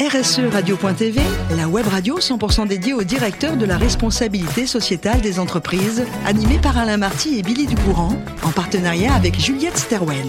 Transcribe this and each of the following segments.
RSE Radio.tv, la web radio 100% dédiée aux directeurs de la responsabilité sociétale des entreprises, animée par Alain Marty et Billy Ducourant, en partenariat avec Juliette Sterwen.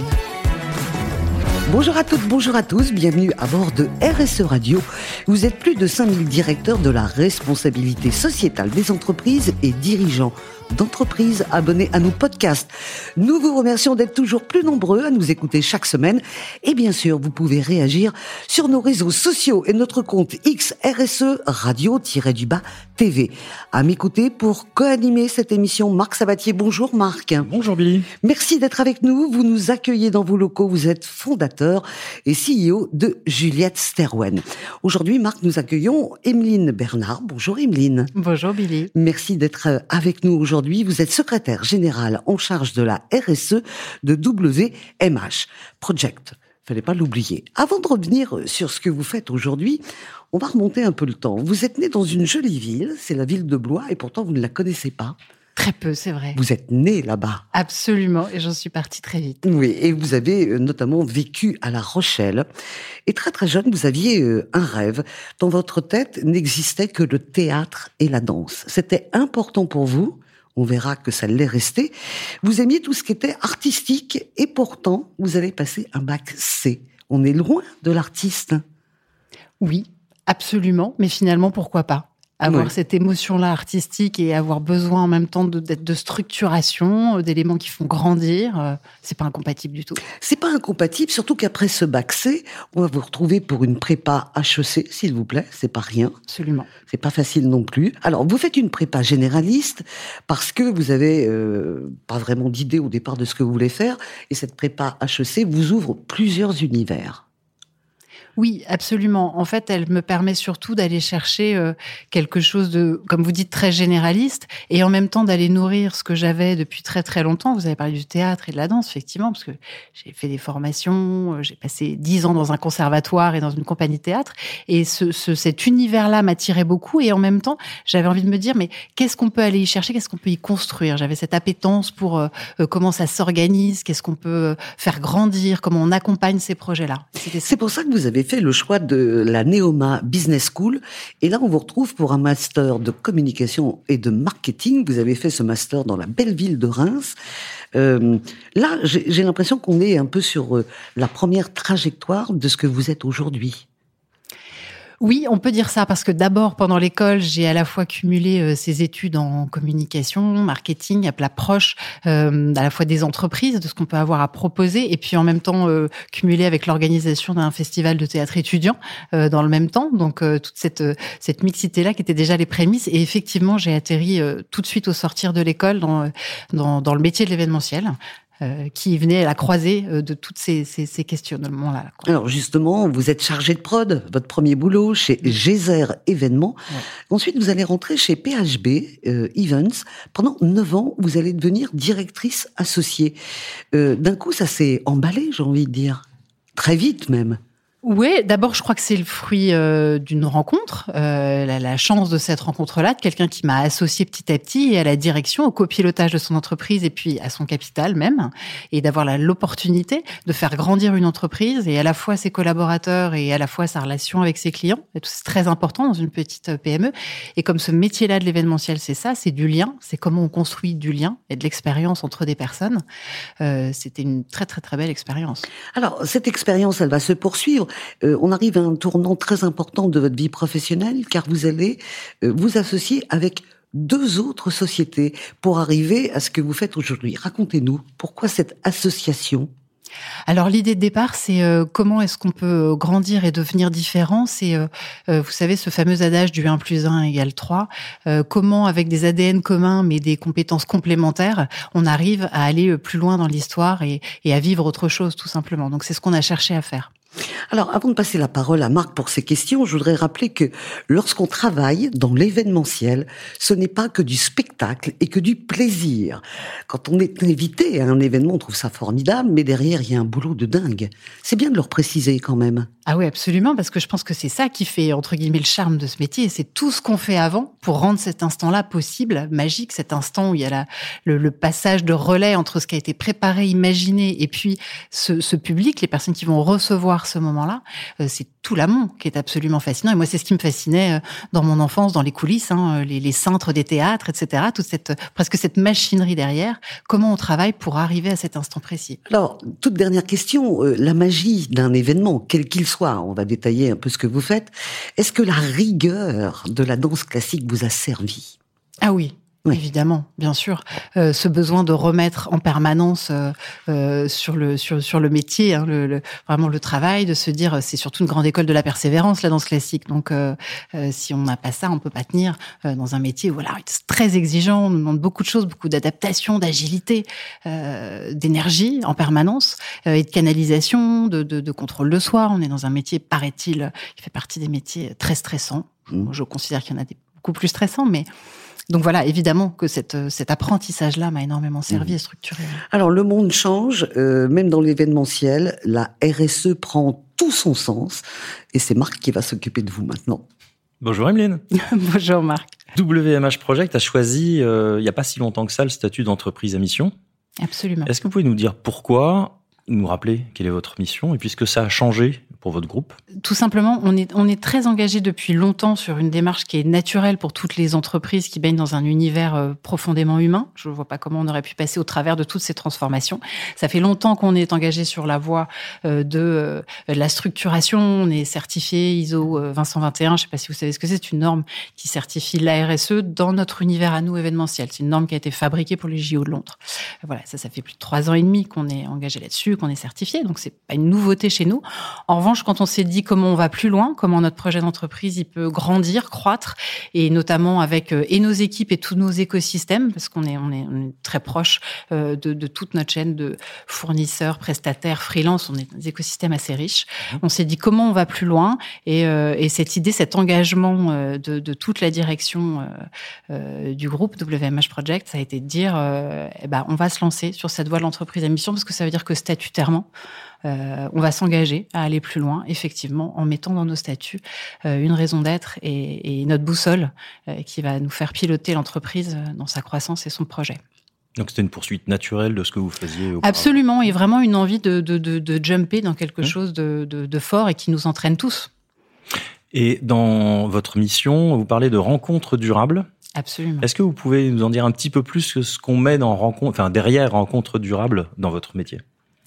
Bonjour à toutes, bonjour à tous, bienvenue à bord de RSE Radio. Vous êtes plus de 5000 directeurs de la responsabilité sociétale des entreprises et dirigeants d'entreprises abonnés à nos podcasts. Nous vous remercions d'être toujours plus nombreux à nous écouter chaque semaine. Et bien sûr, vous pouvez réagir sur nos réseaux sociaux et notre compte XRSE Radio-du-Bas TV. À m'écouter pour co-animer cette émission, Marc Sabatier. Bonjour Marc. Bonjour Billy. Merci d'être avec nous. Vous nous accueillez dans vos locaux. Vous êtes fondateur et CEO de Juliette Sterwen. Aujourd'hui, Marc, nous accueillons Emeline Bernard. Bonjour Emeline. Bonjour Billy. Merci d'être avec nous aujourd'hui aujourd'hui, vous êtes secrétaire général en charge de la RSE de WMH Project. Fallait pas l'oublier. Avant de revenir sur ce que vous faites aujourd'hui, on va remonter un peu le temps. Vous êtes né dans une jolie ville, c'est la ville de Blois, et pourtant vous ne la connaissez pas. Très peu, c'est vrai. Vous êtes né là-bas. Absolument, et j'en suis partie très vite. Oui, et vous avez euh, notamment vécu à La Rochelle. Et très très jeune, vous aviez euh, un rêve. Dans votre tête n'existait que le théâtre et la danse. C'était important pour vous on verra que ça l'est resté. Vous aimiez tout ce qui était artistique et pourtant, vous avez passé un bac C. On est loin de l'artiste. Oui, absolument, mais finalement, pourquoi pas? Avoir cette émotion-là artistique et avoir besoin en même temps de, de structuration, euh, d'éléments qui font grandir, euh, c'est pas incompatible du tout. C'est pas incompatible, surtout qu'après ce bac C, on va vous retrouver pour une prépa HEC, s'il vous plaît. C'est pas rien. Absolument. C'est pas facile non plus. Alors, vous faites une prépa généraliste parce que vous avez euh, pas vraiment d'idée au départ de ce que vous voulez faire, et cette prépa HEC vous ouvre plusieurs univers. Oui, absolument. En fait, elle me permet surtout d'aller chercher euh, quelque chose de, comme vous dites, très généraliste, et en même temps d'aller nourrir ce que j'avais depuis très très longtemps. Vous avez parlé du théâtre et de la danse, effectivement, parce que j'ai fait des formations, euh, j'ai passé dix ans dans un conservatoire et dans une compagnie de théâtre, et ce, cet univers-là m'attirait beaucoup, et en même temps, j'avais envie de me dire, mais qu'est-ce qu'on peut aller y chercher, qu'est-ce qu'on peut y construire? J'avais cette appétence pour euh, comment ça s'organise, qu'est-ce qu'on peut faire grandir, comment on accompagne ces projets-là? C'est pour ça que vous avez fait le choix de la Neoma Business School. Et là, on vous retrouve pour un master de communication et de marketing. Vous avez fait ce master dans la belle ville de Reims. Euh, là, j'ai l'impression qu'on est un peu sur euh, la première trajectoire de ce que vous êtes aujourd'hui. Oui, on peut dire ça parce que d'abord, pendant l'école, j'ai à la fois cumulé euh, ces études en communication, marketing, approche euh, à la fois des entreprises, de ce qu'on peut avoir à proposer, et puis en même temps euh, cumulé avec l'organisation d'un festival de théâtre étudiant euh, dans le même temps. Donc toute cette cette mixité là qui était déjà les prémices. Et effectivement, j'ai atterri tout de suite au sortir de l'école dans dans le métier de l'événementiel. Euh, qui venait à la croisée euh, de toutes ces, ces, ces questionnements-là. Alors justement, vous êtes chargé de prod, votre premier boulot chez Geyser Événements. Ensuite, vous allez rentrer chez PHB euh, Events. Pendant neuf ans, vous allez devenir directrice associée. Euh, D'un coup, ça s'est emballé, j'ai envie de dire. Très vite même. Oui, d'abord, je crois que c'est le fruit euh, d'une rencontre, euh, la, la, chance de cette rencontre-là, de quelqu'un qui m'a associé petit à petit et à la direction, au copilotage de son entreprise et puis à son capital même, et d'avoir l'opportunité de faire grandir une entreprise et à la fois ses collaborateurs et à la fois sa relation avec ses clients. C'est très important dans une petite euh, PME. Et comme ce métier-là de l'événementiel, c'est ça, c'est du lien, c'est comment on construit du lien et de l'expérience entre des personnes. Euh, C'était une très très très belle expérience. Alors cette expérience, elle va se poursuivre. Euh, on arrive à un tournant très important de votre vie professionnelle, car vous allez euh, vous associer avec deux autres sociétés pour arriver à ce que vous faites aujourd'hui. Racontez-nous, pourquoi cette association alors l'idée de départ, c'est euh, comment est-ce qu'on peut grandir et devenir différent? C'est, vous savez, ce fameux adage du 1 plus 1 égale 3. comment, avec des ADN communs mais des compétences complémentaires, on arrive à aller plus loin dans l'histoire et à vivre autre chose, tout simplement. Donc c'est ce qu'on a cherché à faire. Alors, avant de passer la parole à Marc pour ses questions, je voudrais rappeler que lorsqu'on travaille dans l'événementiel, ce n'est pas que du spectacle et que du plaisir. Quand on est invité à un événement, on trouve ça formidable, mais derrière, il y a un boulot de dingue. C'est bien de le préciser quand même. Ah oui, absolument, parce que je pense que c'est ça qui fait, entre guillemets, le charme de ce métier. C'est tout ce qu'on fait avant pour rendre cet instant-là possible, magique, cet instant où il y a le, passage de relais entre ce qui a été préparé, imaginé, et puis ce public, les personnes qui vont recevoir par ce moment-là. c'est tout l'amont qui est absolument fascinant. Et moi, c'est ce qui me fascinait dans mon enfance, dans les coulisses, hein, les, les, cintres des théâtres, etc. Toute cette presque cette machinerie derrière. Comment on travaille pour arriver à cet instant précis? Alors, toute dernière question, la magie d'un événement, quel qu'il soit, on va détailler un peu ce que vous faites. Est-ce que la rigueur de la danse classique vous a servi? Ah oui, Évidemment, bien sûr. Euh, ce besoin de remettre en permanence euh, euh, sur le sur, sur le métier, hein, le, vraiment le travail, de se dire c'est surtout une grande école de la persévérance la danse classique. Donc si on n'a pas ça, on peut pas tenir dans un métier voilà c'est très exigeant, on nous demande beaucoup de choses, beaucoup d'adaptation, d'agilité, d'énergie en permanence et de canalisation, de, de, de contrôle de soi. On est dans un métier, paraît-il, qui fait partie des métiers très stressants. Mmh. Je considère qu'il y en a des beaucoup plus stressants, mais donc voilà, évidemment que cette, cet apprentissage-là m'a énormément servi mmh. et structuré. Alors le monde change, euh, même dans l'événementiel, la RSE prend tout son sens, et c'est Marc qui va s'occuper de vous maintenant. Bonjour Emeline. Bonjour Marc. WMH Project a choisi, euh, il n'y a pas si longtemps que ça, le statut d'entreprise à mission. Absolument. Est-ce que vous pouvez nous dire pourquoi nous rappeler quelle est votre mission et puisque ça a changé pour votre groupe Tout simplement, on est, on est très engagé depuis longtemps sur une démarche qui est naturelle pour toutes les entreprises qui baignent dans un univers euh, profondément humain. Je ne vois pas comment on aurait pu passer au travers de toutes ces transformations. Ça fait longtemps qu'on est engagé sur la voie euh, de euh, la structuration. On est certifié ISO 2121. Je ne sais pas si vous savez ce que c'est. C'est une norme qui certifie la RSE dans notre univers à nous événementiel. C'est une norme qui a été fabriquée pour les JO de Londres. Voilà, ça, ça fait plus de trois ans et demi qu'on est engagé là-dessus qu'on est certifié, donc c'est pas une nouveauté chez nous. En revanche, quand on s'est dit comment on va plus loin, comment notre projet d'entreprise il peut grandir, croître, et notamment avec euh, et nos équipes et tous nos écosystèmes, parce qu'on est, on est, très proche euh, de, de, toute notre chaîne de fournisseurs, prestataires, freelance, on est des écosystèmes assez riches. Mmh. On s'est dit comment on va plus loin, et, euh, et cette idée, cet engagement de, de toute la direction du groupe WMH Project, ça a été de dire, eh ben, on va se lancer sur cette voie de l'entreprise à mission, parce que ça veut dire que statut statutairement, euh, on va s'engager à aller plus loin, effectivement, en mettant dans nos statuts euh, une raison d'être et, notre boussole euh, qui va nous faire piloter l'entreprise dans sa croissance et son projet. Donc c'était une poursuite naturelle de ce que vous faisiez Absolument, et vraiment une envie de, de, jumper dans quelque mmh. chose de, fort et qui nous entraîne tous. Et dans votre mission, vous parlez de rencontres durables. Absolument. Est-ce que vous pouvez nous en dire un petit peu plus que ce qu'on met dans rencontre, enfin derrière rencontres durables dans votre métier?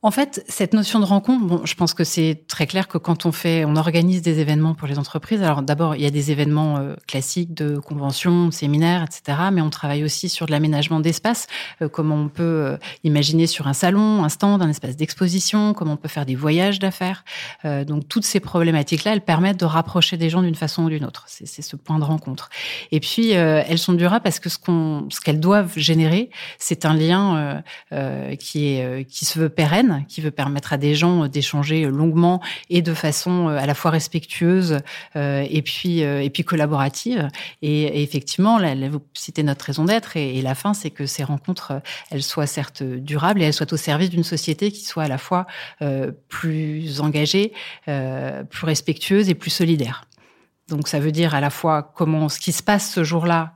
en fait, cette notion de rencontre, bon, je pense que c'est très clair que quand on fait, on organise des événements pour les entreprises. Alors d'abord, il y a des événements euh, classiques de conventions, séminaires, etc. Mais on travaille aussi sur de l'aménagement d'espace, euh, comment on peut euh, imaginer sur un salon, un stand, un espace d'exposition, comment on peut faire des voyages d'affaires. donc toutes ces problématiques-là, elles permettent de rapprocher des gens d'une façon ou d'une autre. C'est ce point de rencontre. Et puis elles sont durables parce que ce qu'on, ce qu'elles doivent générer, c'est un lien qui est qui se veut pérenne qui veut permettre à des gens euh, d'échanger euh, longuement et de façon euh, à la fois respectueuse et puis et puis collaborative. Et, effectivement, vous citez notre raison d'être et, la fin, c'est que ces rencontres, elles soient certes durables et elles soient au service d'une société qui soit à la fois plus engagée, plus respectueuse et plus solidaire. Donc ça veut dire à la fois comment ce qui se passe ce jour-là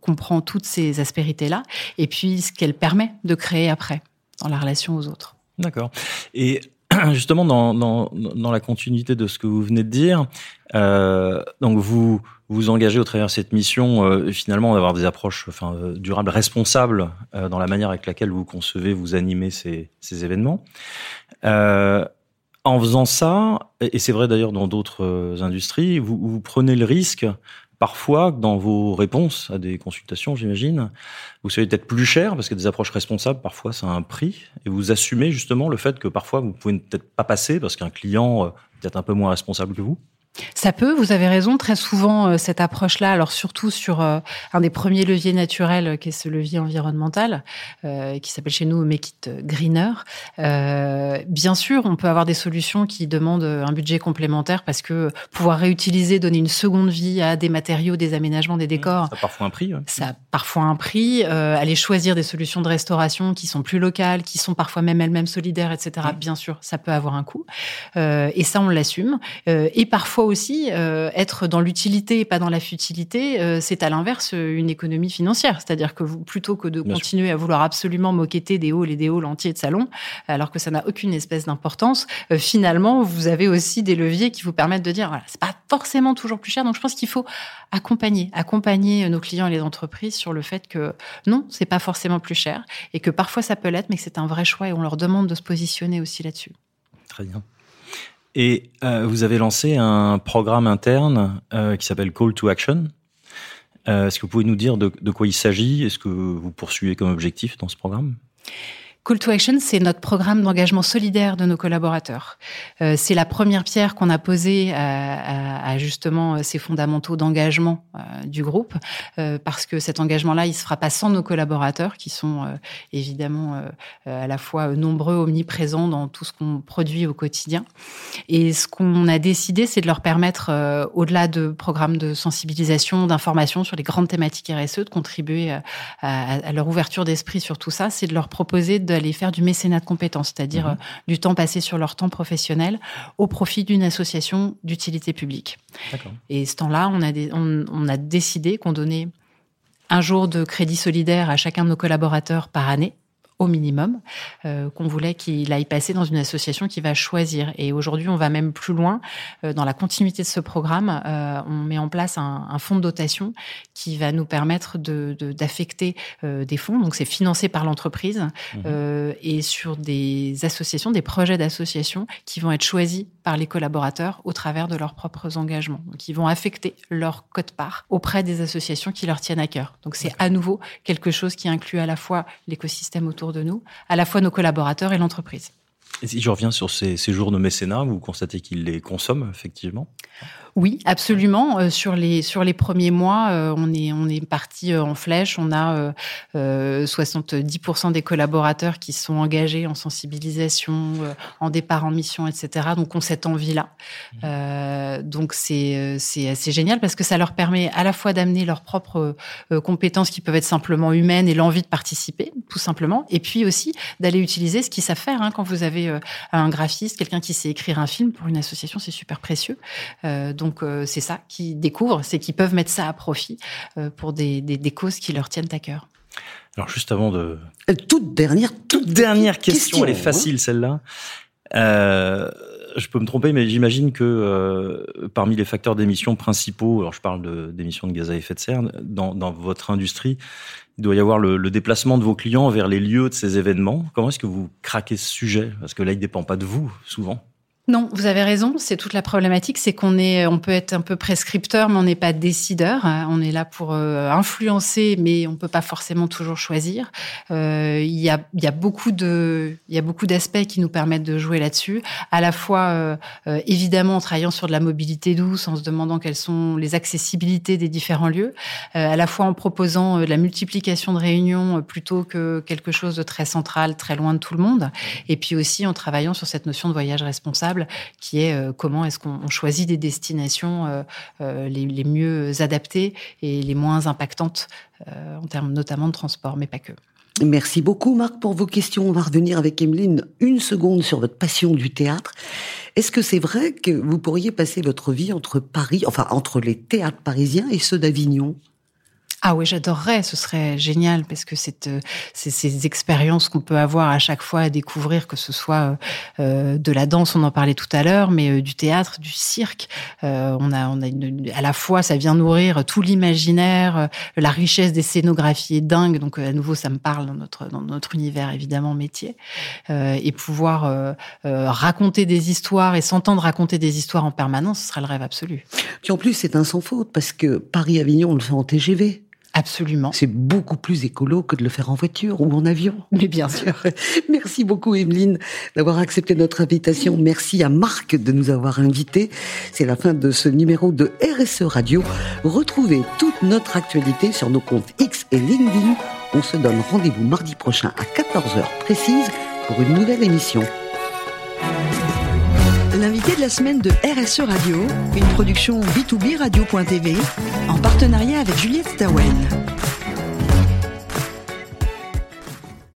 comprend toutes ces aspérités-là, et puis ce qu'elle permet de créer après dans la relation aux autres. D'accord. Et justement, dans, dans, dans, la continuité de ce que vous venez de dire, euh, donc vous vous engagez au travers de cette mission euh, finalement d'avoir des approches enfin, euh, durables, responsables euh, dans la manière avec laquelle vous concevez, vous animez ces, ces événements. Euh, en faisant ça, et c'est vrai d'ailleurs dans d'autres industries, vous, vous, prenez le risque parfois dans vos réponses à des consultations, j'imagine, vous savez peut-être plus cher parce que des approches responsables, parfois, ça a un prix. Et vous assumez justement le fait que parfois, vous pouvez peut-être pas passer parce qu'un client euh, peut-être un peu moins responsable que vous? Ça peut, vous avez raison, très souvent euh, cette approche-là, alors surtout sur euh, un des premiers leviers naturels euh, qui est ce levier environnemental, qui s'appelle chez nous Make It Greener. bien sûr, on peut avoir des solutions qui demandent un budget complémentaire parce que pouvoir réutiliser, donner une seconde vie à des matériaux, des aménagements, des décors. Ça a parfois un prix. Ça a parfois un prix. aller choisir des solutions de restauration qui sont plus locales, qui sont parfois même elles-mêmes solidaires, etc. Bien sûr, ça peut avoir un coût. et ça, on l'assume. et parfois, parfois aussi, euh, être dans l'utilité et pas dans la futilité, euh, c'est à l'inverse une économie financière. C'est-à-dire que vous, plutôt que de continuer à vouloir absolument moqueter des halls et des halls entiers de salon, alors que ça n'a aucune espèce d'importance, finalement, vous avez aussi des leviers qui vous permettent de dire, voilà, c'est pas forcément toujours plus cher. Donc, je pense qu'il faut accompagner, accompagner nos clients et les entreprises sur le fait que non, c'est pas forcément plus cher et que parfois ça peut l'être, mais que c'est un vrai choix et on leur demande de se positionner aussi là-dessus. Très bien. Et euh, vous avez lancé un programme interne euh, qui s'appelle Call to Action. Euh, est-ce que vous pouvez nous dire de, de quoi il s'agit? Est-ce que vous poursuivez comme objectif dans ce programme? Call to Action, c'est notre programme d'engagement solidaire de nos collaborateurs. Euh, c'est la première pierre qu'on a posée à, justement ces fondamentaux d'engagement euh, du groupe, euh, parce que cet engagement-là, il se fera pas sans nos collaborateurs, qui sont évidemment à la fois nombreux, omniprésents dans tout ce qu'on produit au quotidien. Et ce qu'on a décidé, c'est de leur permettre, au-delà de programmes de sensibilisation, d'information sur les grandes thématiques RSE, de contribuer à leur ouverture d'esprit sur tout ça, c'est de leur proposer de aller faire du mécénat de compétences, c'est-à-dire mhm. euh, du temps passé sur leur temps professionnel au profit d'une association d'utilité publique. Et ce temps-là, on a, on a décidé qu'on donnait un jour de crédit solidaire à chacun de nos collaborateurs par année au minimum, euh, qu'on voulait qu'il aille passer dans une association qui va choisir. Et aujourd'hui, on va même plus loin. Euh, dans la continuité de ce programme, euh, on met en place un, un, fonds de dotation qui va nous permettre de, d'affecter euh, des fonds. Donc, c'est financé par l'entreprise mmh. euh, et sur des associations, des projets d'associations qui vont être choisis par les collaborateurs au travers de leurs propres engagements. Donc, ils vont affecter leur code-part auprès des associations qui leur tiennent à cœur. Donc, c'est à nouveau quelque chose qui inclut à la fois l'écosystème autour de nous, à la fois nos collaborateurs et l'entreprise. Et si je reviens sur ces, ces jours de mécénat, vous constatez qu'ils les consomment effectivement oui, absolument. Euh, sur les sur les premiers mois, euh, on est on est parti euh, en flèche. On a 70% des collaborateurs qui sont engagés en sensibilisation, en départ en mission, etc. Donc ont cette envie-là. Mmh. donc c'est c'est assez génial parce que ça leur permet à la fois d'amener leurs propres compétences qui peuvent être simplement humaines et l'envie de participer, tout simplement, et puis aussi d'aller utiliser ce qu'ils savent faire. Hein. Quand vous avez un graphiste, quelqu'un qui sait écrire un film pour une association, c'est super précieux. donc donc euh, c'est ça qu'ils découvrent, c'est qu'ils peuvent mettre ça à profit euh, pour des, causes qui leur tiennent à cœur. Alors juste avant de... Euh, toute dernière, toute, dernière question, elle est facile hein. celle-là. Je peux me tromper, mais j'imagine que parmi les facteurs d'émission principaux, alors je parle d'émissions de, gaz à effet de serre, dans, votre industrie, il doit y avoir le, le, déplacement de vos clients vers les lieux de ces événements. Comment est-ce que vous craquez ce sujet? Parce que là, il ne dépend pas de vous, souvent. Non, vous avez raison. C'est toute la problématique, c'est qu'on est, on peut être un peu prescripteur, mais on n'est pas décideur. On est là pour euh, influencer, mais on peut pas forcément toujours choisir. Euh, il y a, beaucoup de, il y a beaucoup d'aspects qui nous permettent de jouer là-dessus. À la fois, euh, euh, évidemment, en travaillant sur de la mobilité douce, en se demandant quelles sont les accessibilités des différents lieux. à la fois en proposant de la multiplication de réunions plutôt que quelque chose de très central, très loin de tout le monde. Et puis aussi en travaillant sur cette notion de voyage responsable qui est euh, comment est-ce qu'on choisit des destinations euh, euh, les, mieux adaptées et les moins impactantes en termes notamment de transport, mais pas que. Merci beaucoup Marc pour vos questions. On va revenir avec Emeline une seconde sur votre passion du théâtre. Est-ce que c'est vrai que vous pourriez passer votre vie entre Paris, enfin entre les théâtres parisiens et ceux d'Avignon? Ah oui, j'adorerais, ce serait génial parce que c'est euh, ces expériences qu'on peut avoir à chaque fois à découvrir, que ce soit euh, de la danse, on en parlait tout à l'heure, mais euh, du théâtre, du cirque. on a, on a une, à la fois, ça vient nourrir tout l'imaginaire, la richesse des scénographies est dingue. Donc à nouveau, ça me parle dans notre dans notre univers évidemment métier et pouvoir raconter des histoires et s'entendre raconter des histoires en permanence, ce serait le rêve absolu. Puis en plus, c'est un sans faute parce que Paris-Avignon, on le fait en TGV. Absolument. C'est beaucoup plus écolo que de le faire en voiture ou en avion. Mais bien sûr. Merci beaucoup, Evelyne, d'avoir accepté notre invitation. Merci à Marc de nous avoir invités. C'est la fin de ce numéro de RSE Radio. Retrouvez toute notre actualité sur nos comptes X et LinkedIn. On se donne rendez-vous mardi prochain à 14h précise pour une nouvelle émission. La semaine de RSE Radio, une production B2B Radio.tv en partenariat avec Juliette Stawen.